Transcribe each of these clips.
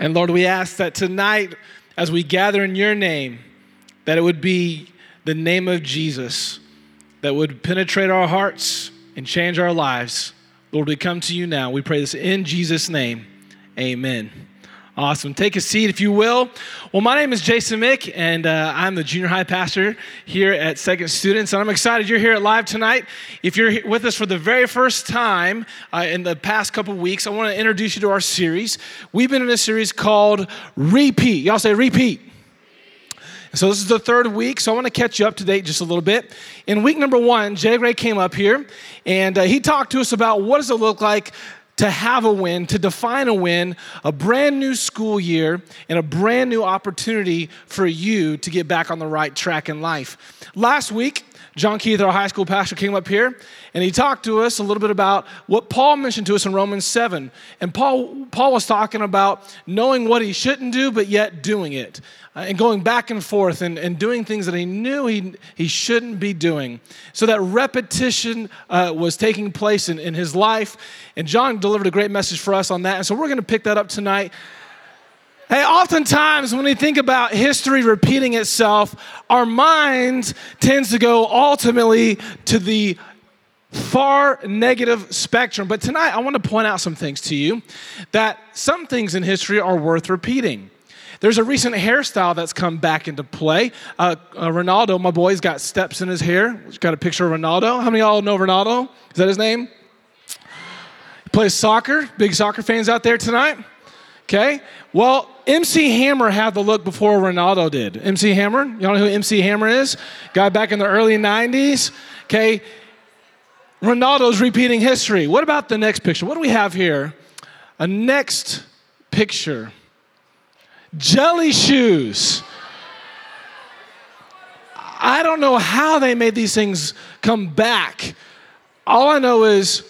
And Lord, we ask that tonight, as we gather in your name, that it would be the name of Jesus that would penetrate our hearts and change our lives. Lord, we come to you now. We pray this in Jesus' name. Amen. Awesome. Take a seat if you will. Well, my name is Jason Mick, and uh, I'm the junior high pastor here at Second Students. And I'm excited you're here at Live tonight. If you're with us for the very first time uh, in the past couple weeks, I want to introduce you to our series. We've been in a series called Repeat. Y'all say repeat. So this is the third week, so I want to catch you up to date just a little bit. In week number one, Jay Gray came up here, and uh, he talked to us about what does it look like to have a win, to define a win, a brand new school year, and a brand new opportunity for you to get back on the right track in life. Last week, John Keith, our high school pastor, came up here and he talked to us a little bit about what Paul mentioned to us in Romans 7. And Paul, Paul was talking about knowing what he shouldn't do, but yet doing it. Uh, and going back and forth and, and doing things that he knew he, he shouldn't be doing. So that repetition uh, was taking place in, in his life. And John delivered a great message for us on that. And so we're going to pick that up tonight. Hey, oftentimes when we think about history repeating itself, our mind tends to go ultimately to the far negative spectrum. But tonight I want to point out some things to you that some things in history are worth repeating. There's a recent hairstyle that's come back into play. Uh, uh, Ronaldo, my boy, has got steps in his hair. Got a picture of Ronaldo. How many of y'all know Ronaldo? Is that his name? Plays soccer. Big soccer fans out there tonight? Okay. Well, MC Hammer had the look before Ronaldo did. MC Hammer, y'all know who MC Hammer is? Guy back in the early 90s. Okay. Ronaldo's repeating history. What about the next picture? What do we have here? A next picture jelly shoes. I don't know how they made these things come back. All I know is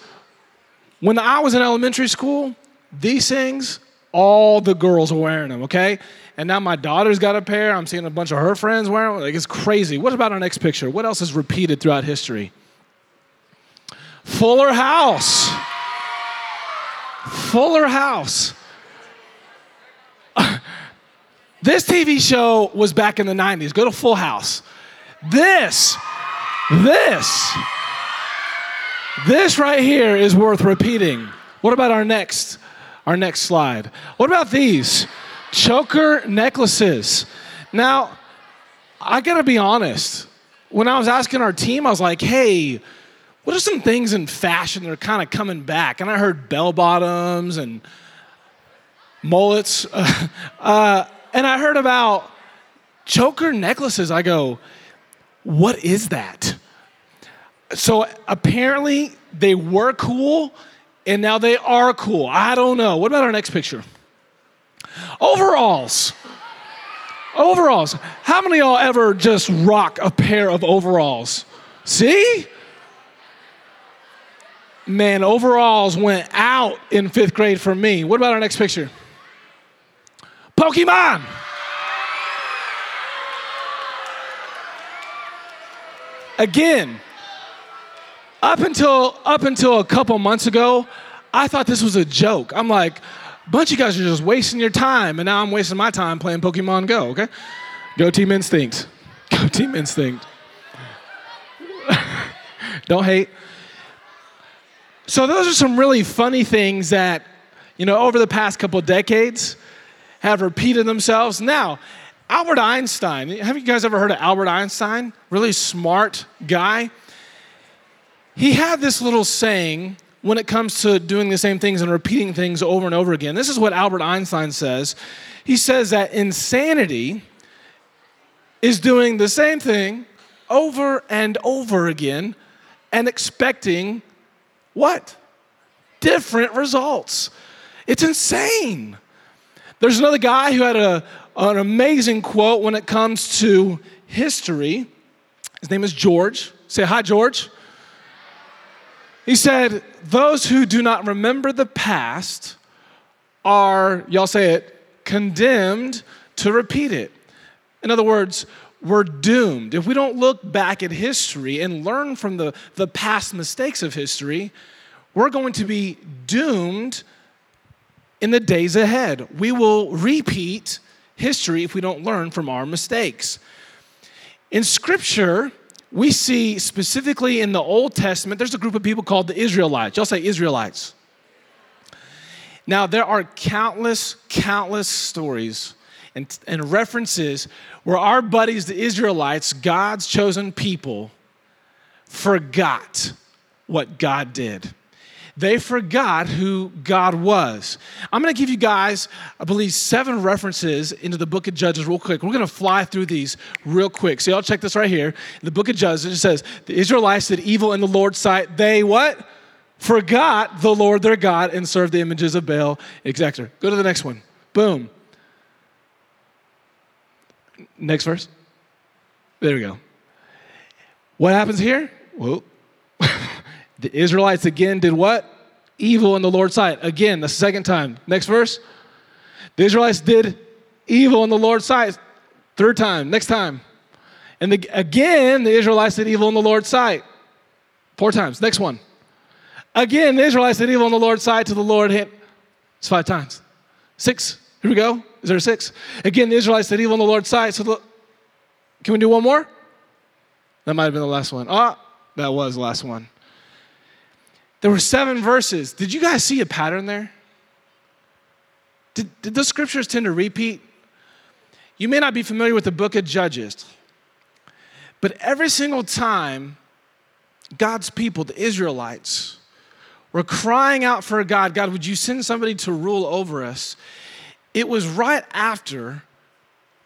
when I was in elementary school, these things, all the girls were wearing them, okay? And now my daughter's got a pair. I'm seeing a bunch of her friends wearing them. Like, it's crazy. What about our next picture? What else is repeated throughout history? Fuller House. Fuller House. This TV show was back in the 90s. Go to Full House. This, this, this right here is worth repeating. What about our next, our next slide? What about these? Choker necklaces. Now, I gotta be honest. When I was asking our team, I was like, hey, what are some things in fashion that are kind of coming back? And I heard bell bottoms and mullets. Uh, and I heard about choker necklaces. I go, what is that? So apparently they were cool and now they are cool. I don't know. What about our next picture? Overalls. Overalls. How many y'all ever just rock a pair of overalls? See? Man, overalls went out in fifth grade for me. What about our next picture? Pokemon. Again, up until up until a couple months ago, I thought this was a joke. I'm like, a bunch of guys are just wasting your time, and now I'm wasting my time playing Pokemon Go. Okay, go Team Instinct. Go Team Instinct. Don't hate. So those are some really funny things that, you know, over the past couple decades, have repeated themselves. Now, Albert Einstein, have you guys ever heard of Albert Einstein? Really smart guy. He had this little saying when it comes to doing the same things and repeating things over and over again. This is what Albert Einstein says. He says that insanity is doing the same thing over and over again and expecting what? Different results. It's insane. There's another guy who had a, an amazing quote when it comes to history. His name is George. Say hi, George. He said, Those who do not remember the past are, y'all say it, condemned to repeat it. In other words, we're doomed. If we don't look back at history and learn from the, the past mistakes of history, we're going to be doomed in the days ahead. We will repeat history if we don't learn from our mistakes. In Scripture, we see specifically in the Old Testament, there's a group of people called the Israelites. Y'all say Israelites. Now, there are countless, countless stories and, and references where our buddies, the Israelites, God's chosen people, forgot what God did. They forgot who God was. I'm going to give you guys, I believe, seven references into the book of Judges real quick. We're going to fly through these real quick. So, y'all check this right here. In the book of Judges, it says, The Israelites did evil in the Lord's sight. They what? Forgot the Lord their God and served the images of Baal, etc. Go to the next one. Boom. Next verse. There we go. What happens here? Well, the Israelites again did what? Evil in the Lord's sight. Again, the second time. Next verse. The Israelites did evil in the Lord's sight. Third time. Next time. And the, again, the Israelites did evil in the Lord's sight. Four times. Next one. Again, the Israelites did evil in the Lord's sight to the Lord. It's five times. Six. Here we go. Is there a six? Again, the Israelites did evil in the Lord's sight. So the, can we do one more? That might have been the last one. Ah, that was the last one. There were seven verses. Did you guys see a pattern there? Did, did the scriptures tend to repeat? You may not be familiar with the book of Judges, but every single time God's people, the Israelites, were crying out for God, God, would you send somebody to rule over us? It was right after,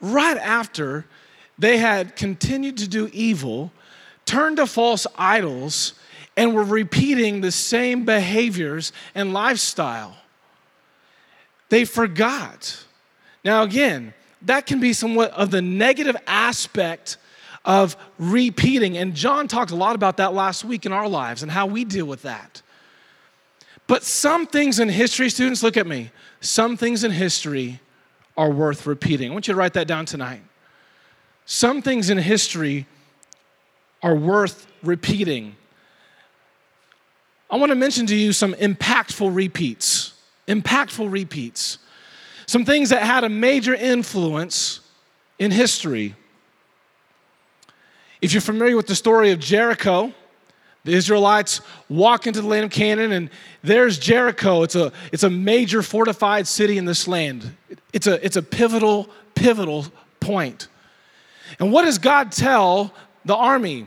right after they had continued to do evil, turned to false idols, and were repeating the same behaviors and lifestyle. They forgot. Now, again, that can be somewhat of the negative aspect of repeating. And John talked a lot about that last week in our lives and how we deal with that. But some things in history, students, look at me. Some things in history are worth repeating. I want you to write that down tonight. Some things in history are worth repeating. I want to mention to you some impactful repeats. Impactful repeats. Some things that had a major influence in history. If you're familiar with the story of Jericho, the Israelites walk into the land of Canaan, and there's Jericho. It's a, it's a major fortified city in this land. It's a, it's a pivotal, pivotal point. And what does God tell the army?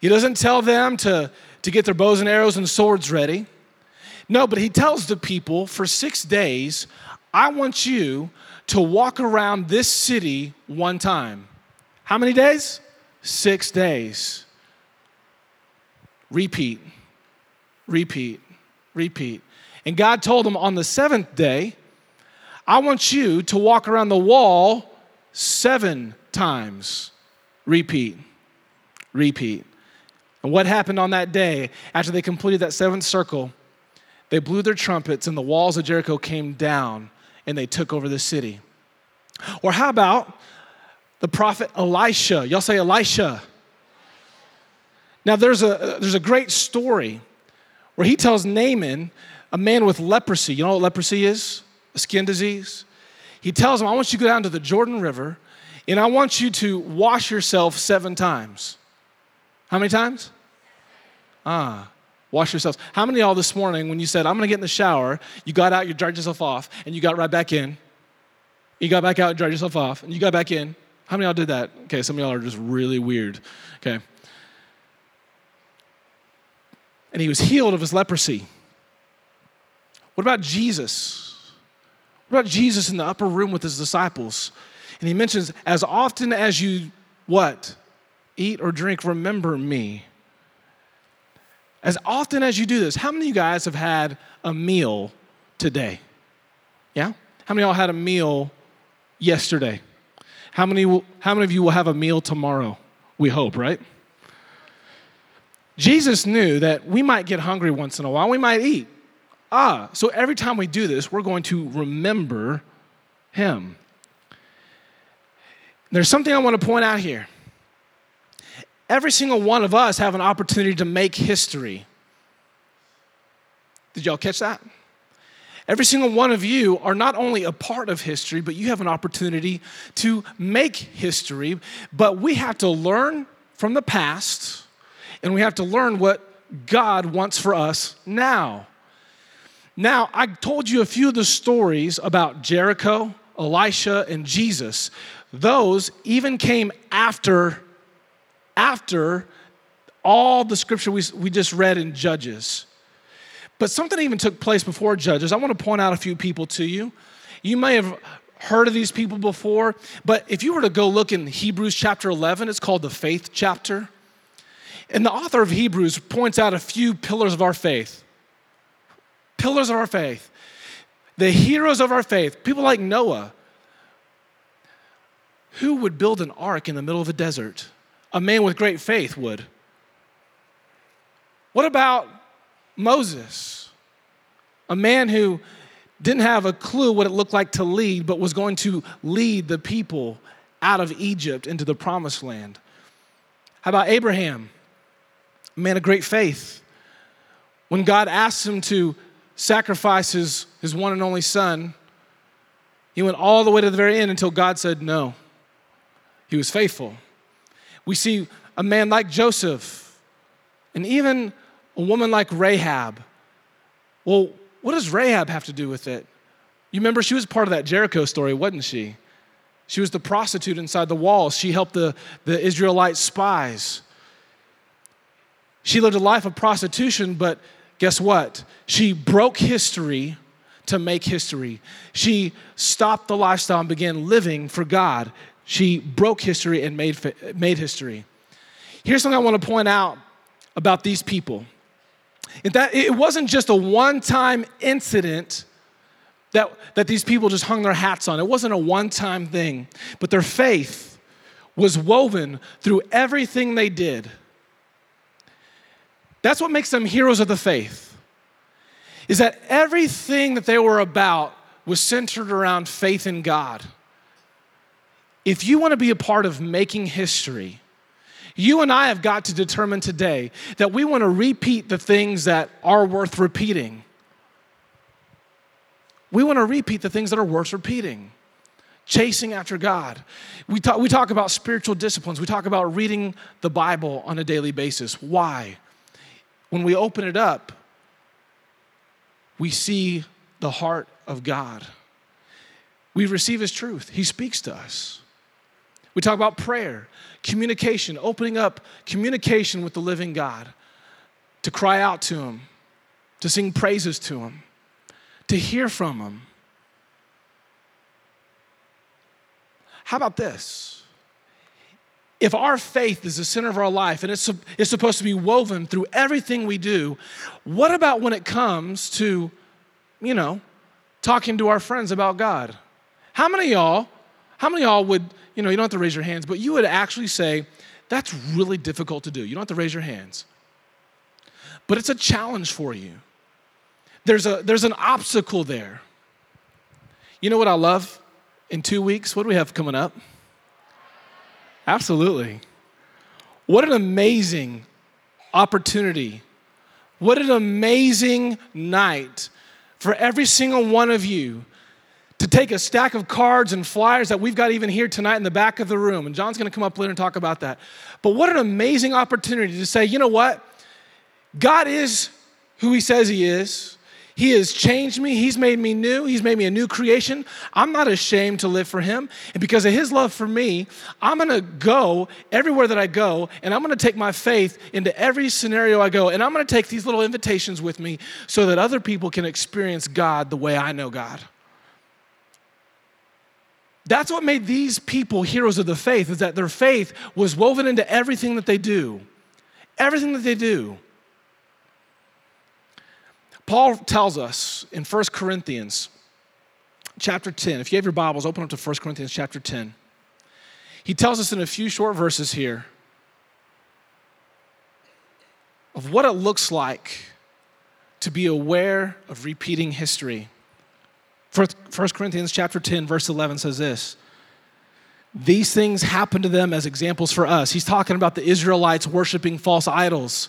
He doesn't tell them to, to get their bows and arrows and swords ready. No, but he tells the people for six days, I want you to walk around this city one time. How many days? Six days. Repeat, repeat, repeat. And God told them on the seventh day, I want you to walk around the wall seven times. Repeat, repeat. And what happened on that day after they completed that seventh circle? They blew their trumpets, and the walls of Jericho came down, and they took over the city. Or how about the prophet Elisha? Y'all say Elisha. Now, there's a, there's a great story where he tells Naaman, a man with leprosy, you know what leprosy is? A skin disease. He tells him, I want you to go down to the Jordan River and I want you to wash yourself seven times. How many times? Ah, wash yourselves. How many of y'all this morning, when you said, I'm gonna get in the shower, you got out, you dried yourself off, and you got right back in? You got back out, dried yourself off, and you got back in? How many y'all did that? Okay, some of y'all are just really weird. Okay. and he was healed of his leprosy. What about Jesus? What about Jesus in the upper room with his disciples? And he mentions, as often as you what? Eat or drink, remember me. As often as you do this, how many of you guys have had a meal today? Yeah? How many of y'all had a meal yesterday? How many, how many of you will have a meal tomorrow? We hope, right? Jesus knew that we might get hungry once in a while, we might eat. Ah, so every time we do this, we're going to remember him. There's something I want to point out here. Every single one of us have an opportunity to make history. Did y'all catch that? Every single one of you are not only a part of history, but you have an opportunity to make history. But we have to learn from the past and we have to learn what God wants for us now. Now, I told you a few of the stories about Jericho, Elisha, and Jesus. Those even came after, after all the scripture we, we just read in Judges. But something even took place before Judges. I want to point out a few people to you. You may have heard of these people before, but if you were to go look in Hebrews chapter 11, it's called the faith chapter. And the author of Hebrews points out a few pillars of our faith. Pillars of our faith. The heroes of our faith, people like Noah. Who would build an ark in the middle of a desert? A man with great faith would. What about Moses? A man who didn't have a clue what it looked like to lead, but was going to lead the people out of Egypt into the promised land. How about Abraham? A man of great faith. When God asked him to sacrifice his, his one and only son, he went all the way to the very end until God said no. He was faithful. We see a man like Joseph and even a woman like Rahab. Well, what does Rahab have to do with it? You remember she was part of that Jericho story, wasn't she? She was the prostitute inside the walls. She helped the, the Israelite spies. She lived a life of prostitution, but guess what? She broke history to make history. She stopped the lifestyle and began living for God. She broke history and made, made history. Here's something I want to point out about these people. that it wasn't just a one-time incident that, that these people just hung their hats on. It wasn't a one-time thing, but their faith was woven through everything they did. That's what makes them heroes of the faith. Is that everything that they were about was centered around faith in God. If you want to be a part of making history, you and I have got to determine today that we want to repeat the things that are worth repeating. We want to repeat the things that are worth repeating. Chasing after God. We talk, we talk about spiritual disciplines. We talk about reading the Bible on a daily basis. Why? When we open it up, we see the heart of God. We receive His truth, He speaks to us. We talk about prayer, communication, opening up communication with the living God, to cry out to Him, to sing praises to Him, to hear from Him. How about this? if our faith is the center of our life and it's, it's supposed to be woven through everything we do, what about when it comes to, you know, talking to our friends about God? How many y'all, how many of y'all would, you know, you don't have to raise your hands, but you would actually say, that's really difficult to do. You don't have to raise your hands. But it's a challenge for you. There's, a, there's an obstacle there. You know what I love? In two weeks, what do we have coming up? Absolutely. What an amazing opportunity. What an amazing night for every single one of you to take a stack of cards and flyers that we've got even here tonight in the back of the room. And John's going to come up later and talk about that. But what an amazing opportunity to say, you know what? God is who he says he is. He has changed me. He's made me new. He's made me a new creation. I'm not ashamed to live for Him. And because of His love for me, I'm going to go everywhere that I go, and I'm going to take my faith into every scenario I go. And I'm going to take these little invitations with me so that other people can experience God the way I know God. That's what made these people heroes of the faith, is that their faith was woven into everything that they do. Everything that they do. Paul tells us in 1 Corinthians chapter 10, if you have your Bibles, open up to 1 Corinthians chapter 10. He tells us in a few short verses here of what it looks like to be aware of repeating history. 1 Corinthians chapter 10 verse 11 says this. These things happened to them as examples for us. He's talking about the Israelites worshiping false idols.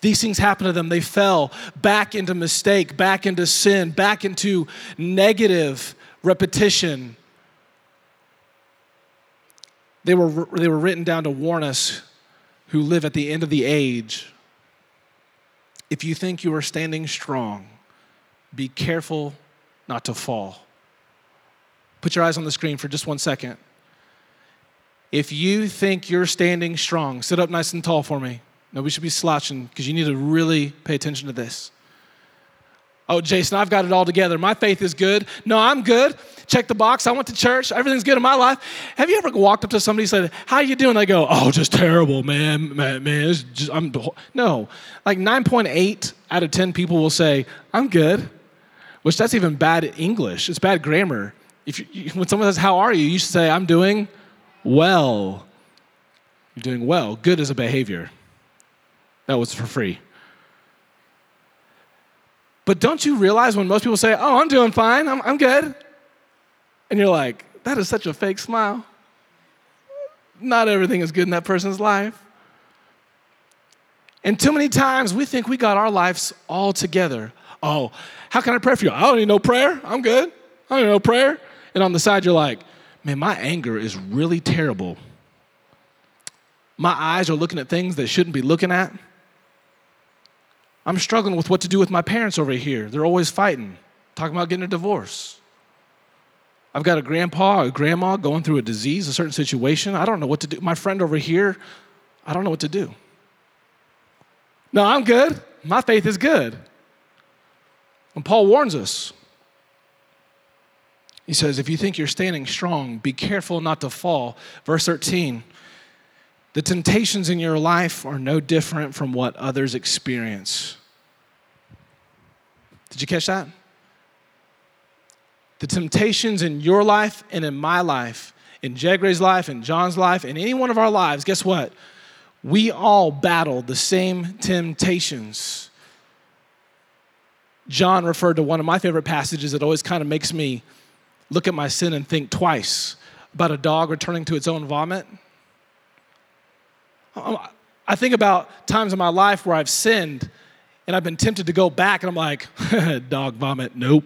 These things happened to them. They fell back into mistake, back into sin, back into negative repetition. They were, they were written down to warn us who live at the end of the age. If you think you are standing strong, be careful not to fall. Put your eyes on the screen for just one second. If you think you're standing strong, sit up nice and tall for me. No, we should be slouching because you need to really pay attention to this. Oh, Jason, I've got it all together. My faith is good. No, I'm good. Check the box. I went to church. Everything's good in my life. Have you ever walked up to somebody and said, "How you doing?" They go, "Oh, just terrible, man. Man, man just, I'm." No, like 9.8 out of 10 people will say, "I'm good," which that's even bad English. It's bad grammar. If you, when someone says, "How are you?" you should say, "I'm doing well." You're doing well. Good is a behavior. That was for free. But don't you realize when most people say, Oh, I'm doing fine, I'm, I'm good? And you're like, That is such a fake smile. Not everything is good in that person's life. And too many times we think we got our lives all together. Oh, how can I pray for you? I don't need no prayer. I'm good. I don't need no prayer. And on the side, you're like, man, my anger is really terrible. My eyes are looking at things they shouldn't be looking at. I'm struggling with what to do with my parents over here. They're always fighting, talking about getting a divorce. I've got a grandpa, a grandma going through a disease, a certain situation. I don't know what to do. My friend over here, I don't know what to do. No, I'm good. My faith is good. And Paul warns us. He says, if you think you're standing strong, be careful not to fall. Verse 13 the temptations in your life are no different from what others experience. Did you catch that? The temptations in your life and in my life, in Jay Gray's life, in John's life, in any one of our lives, guess what? We all battle the same temptations. John referred to one of my favorite passages that always kind of makes me look at my sin and think twice about a dog returning to its own vomit. I think about times in my life where I've sinned and I've been tempted to go back, and I'm like, dog vomit, nope.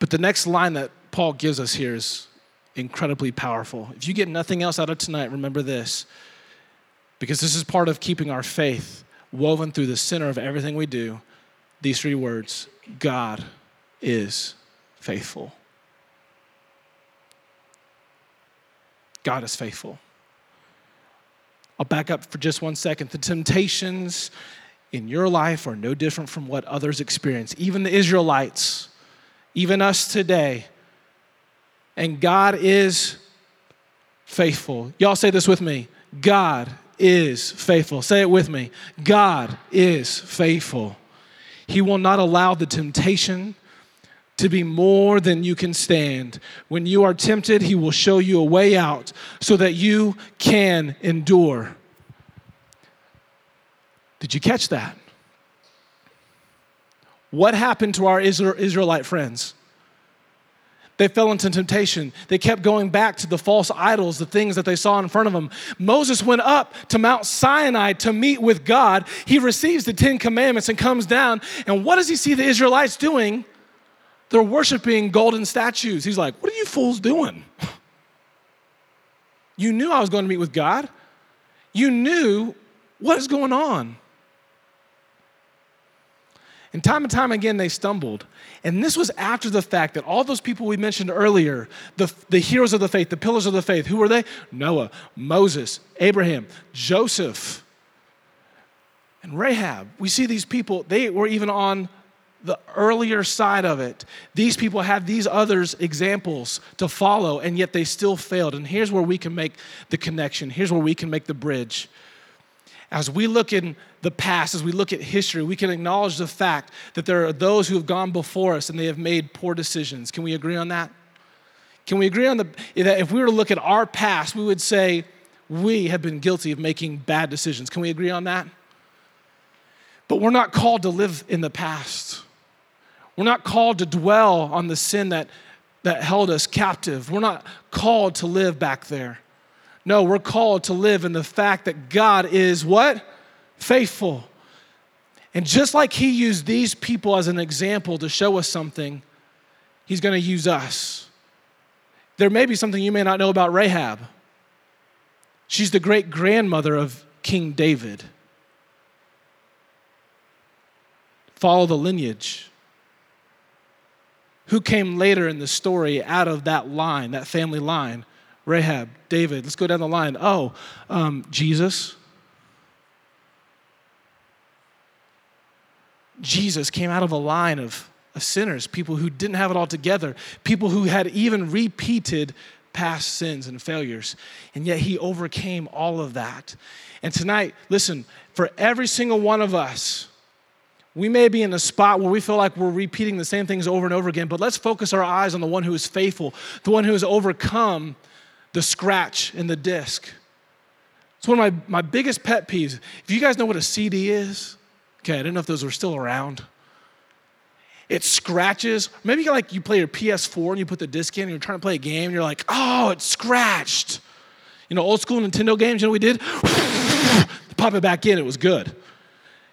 But the next line that Paul gives us here is incredibly powerful. If you get nothing else out of tonight, remember this, because this is part of keeping our faith woven through the center of everything we do. These three words God is faithful. God is faithful. I'll back up for just one second. The temptations in your life are no different from what others experience, even the Israelites, even us today. And God is faithful. Y'all say this with me God is faithful. Say it with me God is faithful. He will not allow the temptation to be more than you can stand. When you are tempted, He will show you a way out so that you can endure. Did you catch that? What happened to our Israelite friends? They fell into temptation. They kept going back to the false idols, the things that they saw in front of them. Moses went up to Mount Sinai to meet with God. He receives the Ten Commandments and comes down. And what does he see the Israelites doing? They're worshiping golden statues. He's like, What are you fools doing? You knew I was going to meet with God. You knew what is going on. And time and time again, they stumbled. And this was after the fact that all those people we mentioned earlier, the, the heroes of the faith, the pillars of the faith, who were they? Noah, Moses, Abraham, Joseph, and Rahab. We see these people, they were even on the earlier side of it. These people had these others examples to follow, and yet they still failed. And here's where we can make the connection. Here's where we can make the bridge. As we look in the past, as we look at history, we can acknowledge the fact that there are those who have gone before us and they have made poor decisions. Can we agree on that? Can we agree on the, that if we were to look at our past, we would say we have been guilty of making bad decisions? Can we agree on that? But we're not called to live in the past. We're not called to dwell on the sin that, that held us captive. We're not called to live back there. No, we're called to live in the fact that God is what? Faithful. And just like He used these people as an example to show us something, He's going to use us. There may be something you may not know about Rahab. She's the great grandmother of King David. Follow the lineage. Who came later in the story out of that line, that family line? Rahab, David. Let's go down the line. Oh, um, Jesus. Jesus came out of a line of, of sinners, people who didn't have it all together, people who had even repeated past sins and failures. And yet he overcame all of that. And tonight, listen, for every single one of us, we may be in a spot where we feel like we're repeating the same things over and over again, but let's focus our eyes on the one who is faithful, the one who has overcome the scratch in the disc. It's one of my, my biggest pet peeves. If you guys know what a CD is, okay, I didn't know if those were still around. It scratches. Maybe like you play your PS4 and you put the disc in and you're trying to play a game and you're like, oh, it scratched. You know, old school Nintendo games, you know what we did? Pop it back in, it was good.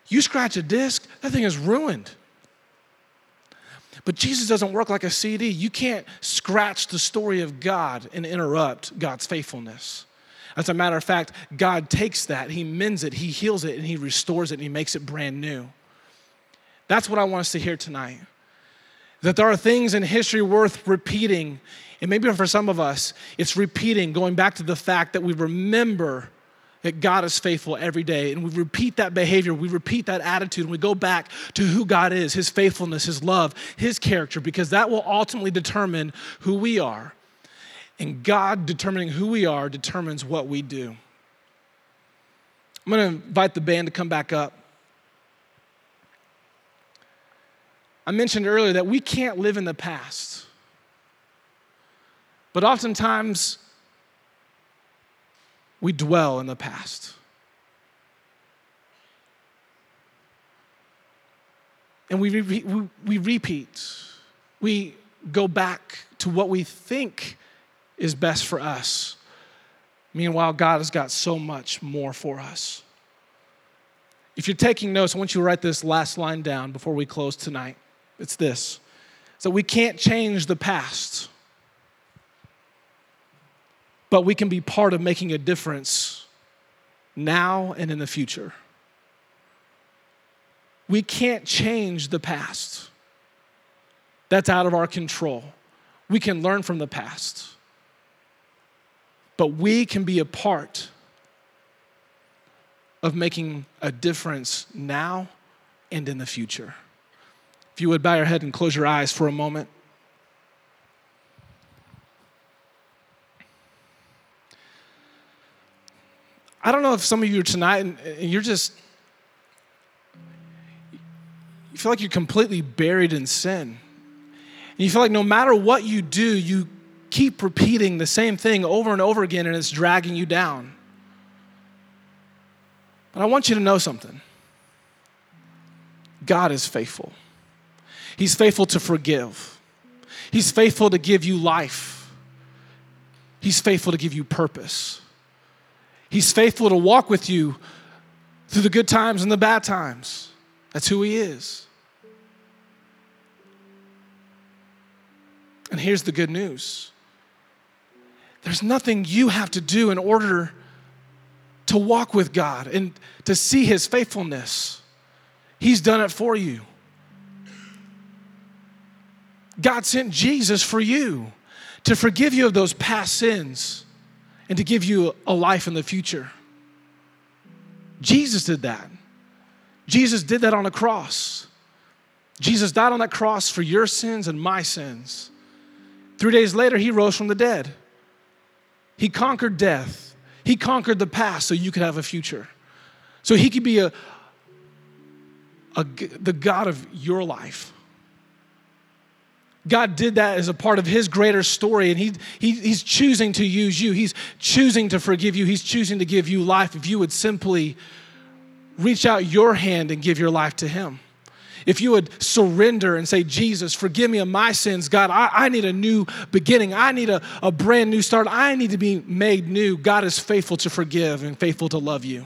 You scratch a disc, that thing is ruined. But Jesus doesn't work like a CD. You can't scratch the story of God and interrupt God's faithfulness. As a matter of fact, God takes that, He mends it, He heals it, and He restores it, and He makes it brand new. That's what I want us to hear tonight. That there are things in history worth repeating. And maybe for some of us, it's repeating, going back to the fact that we remember that God is faithful every day. And we repeat that behavior, we repeat that attitude, and we go back to who God is, His faithfulness, His love, His character, because that will ultimately determine who we are. And God determining who we are determines what we do. I'm going to invite the band to come back up. I mentioned earlier that we can't live in the past. But oftentimes, we dwell in the past. And we, re- we, we repeat. We go back to what we think is best for us. Meanwhile, God has got so much more for us. If you're taking notes, I want you to write this last line down before we close tonight. It's this so we can't change the past but we can be part of making a difference now and in the future. We can't change the past. That's out of our control. We can learn from the past. But we can be a part of making a difference now and in the future. If you would bow your head and close your eyes for a moment. I don't know if some of you are tonight and you're just, you feel like you're completely buried in sin. And you feel like no matter what you do, you keep repeating the same thing over and over again and it's dragging you down. But I want you to know something God is faithful, He's faithful to forgive, He's faithful to give you life, He's faithful to give you purpose. He's faithful to walk with you through the good times and the bad times. That's who He is. And here's the good news there's nothing you have to do in order to walk with God and to see His faithfulness. He's done it for you. God sent Jesus for you to forgive you of those past sins and to give you a life in the future. Jesus did that. Jesus did that on a cross. Jesus died on that cross for your sins and my sins. Three days later, he rose from the dead. He conquered death. He conquered the past so you could have a future. So he could be a, a the God of your life. God did that as a part of his greater story, and he, he, he's choosing to use you. He's choosing to forgive you. He's choosing to give you life if you would simply reach out your hand and give your life to him. if you would surrender and say, Jesus, forgive me of my sins. God, I, I need a new beginning. I need a, a brand new start. I need to be made new. God is faithful to forgive and faithful to love you.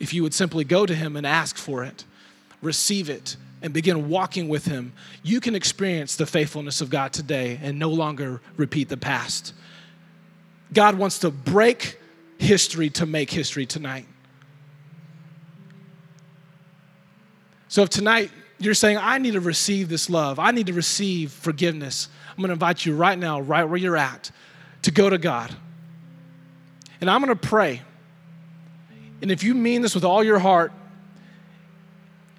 If you would simply go to Him and ask for it, receive it, and begin walking with Him, you can experience the faithfulness of God today and no longer repeat the past. God wants to break history to make history tonight. So if tonight you're saying, I need to receive this love, I need to receive forgiveness, I'm to invite you right now, right where you're at, to go to God. And I'm to pray. And if you mean this with all your heart,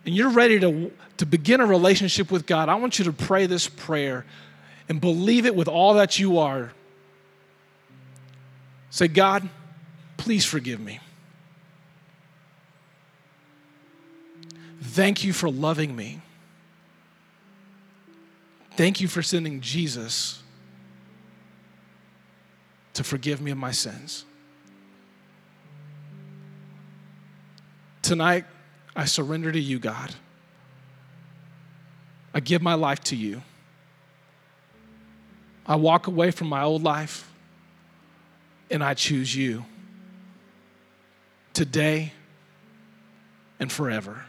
and you're ready to, to begin a relationship with God, I want you to pray this prayer and believe it with all that you are. Say, God, please forgive me. Thank you for loving me. Thank you for sending Jesus to forgive me of my sins. Tonight, I surrender to you, God. I give my life to you. I walk away from my old life and I choose you today and forever.